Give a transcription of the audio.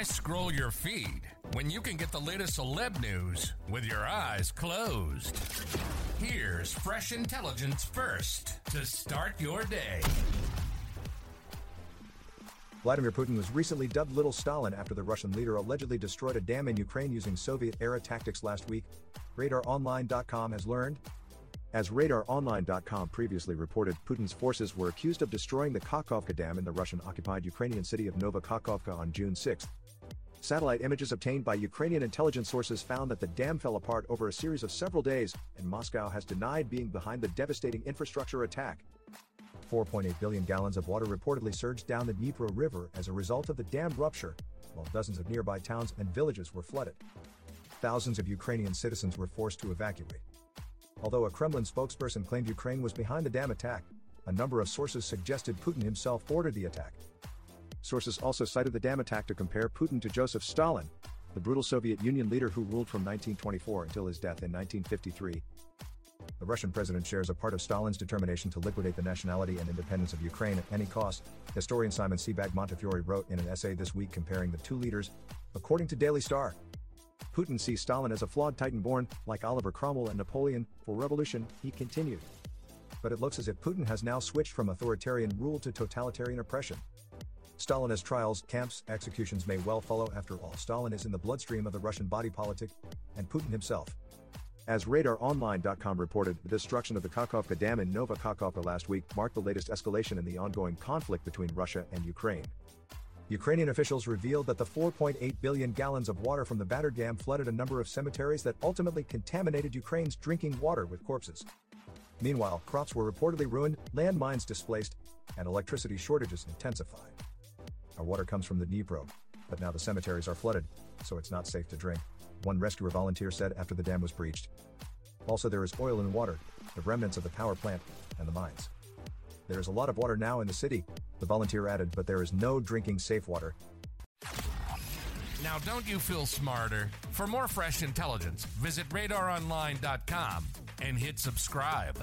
Why scroll your feed when you can get the latest celeb news with your eyes closed? Here's fresh intelligence first to start your day. Vladimir Putin was recently dubbed Little Stalin after the Russian leader allegedly destroyed a dam in Ukraine using Soviet era tactics last week, RadarOnline.com has learned. As RadarOnline.com previously reported, Putin's forces were accused of destroying the Kakhovka Dam in the Russian occupied Ukrainian city of Nova Kakhovka on June 6. Satellite images obtained by Ukrainian intelligence sources found that the dam fell apart over a series of several days, and Moscow has denied being behind the devastating infrastructure attack. 4.8 billion gallons of water reportedly surged down the Dnipro River as a result of the dam rupture, while dozens of nearby towns and villages were flooded. Thousands of Ukrainian citizens were forced to evacuate. Although a Kremlin spokesperson claimed Ukraine was behind the dam attack, a number of sources suggested Putin himself ordered the attack. Sources also cited the dam attack to compare Putin to Joseph Stalin, the brutal Soviet Union leader who ruled from 1924 until his death in 1953. The Russian president shares a part of Stalin's determination to liquidate the nationality and independence of Ukraine at any cost, historian Simon Sebag Montefiore wrote in an essay this week comparing the two leaders, according to Daily Star. Putin sees Stalin as a flawed titan born, like Oliver Cromwell and Napoleon, for revolution, he continued. But it looks as if Putin has now switched from authoritarian rule to totalitarian oppression. Stalinist trials, camps, executions may well follow after all. Stalin is in the bloodstream of the Russian body politic, and Putin himself. As RadarOnline.com reported, the destruction of the Kakhovka Dam in Nova Kakhovka last week marked the latest escalation in the ongoing conflict between Russia and Ukraine. Ukrainian officials revealed that the 4.8 billion gallons of water from the battered dam flooded a number of cemeteries that ultimately contaminated Ukraine's drinking water with corpses. Meanwhile, crops were reportedly ruined, landmines displaced, and electricity shortages intensified. Our water comes from the Dnipro, but now the cemeteries are flooded, so it's not safe to drink, one rescuer volunteer said after the dam was breached. Also, there is oil the water, the remnants of the power plant, and the mines. There is a lot of water now in the city, the volunteer added, but there is no drinking safe water. Now, don't you feel smarter? For more fresh intelligence, visit radaronline.com and hit subscribe.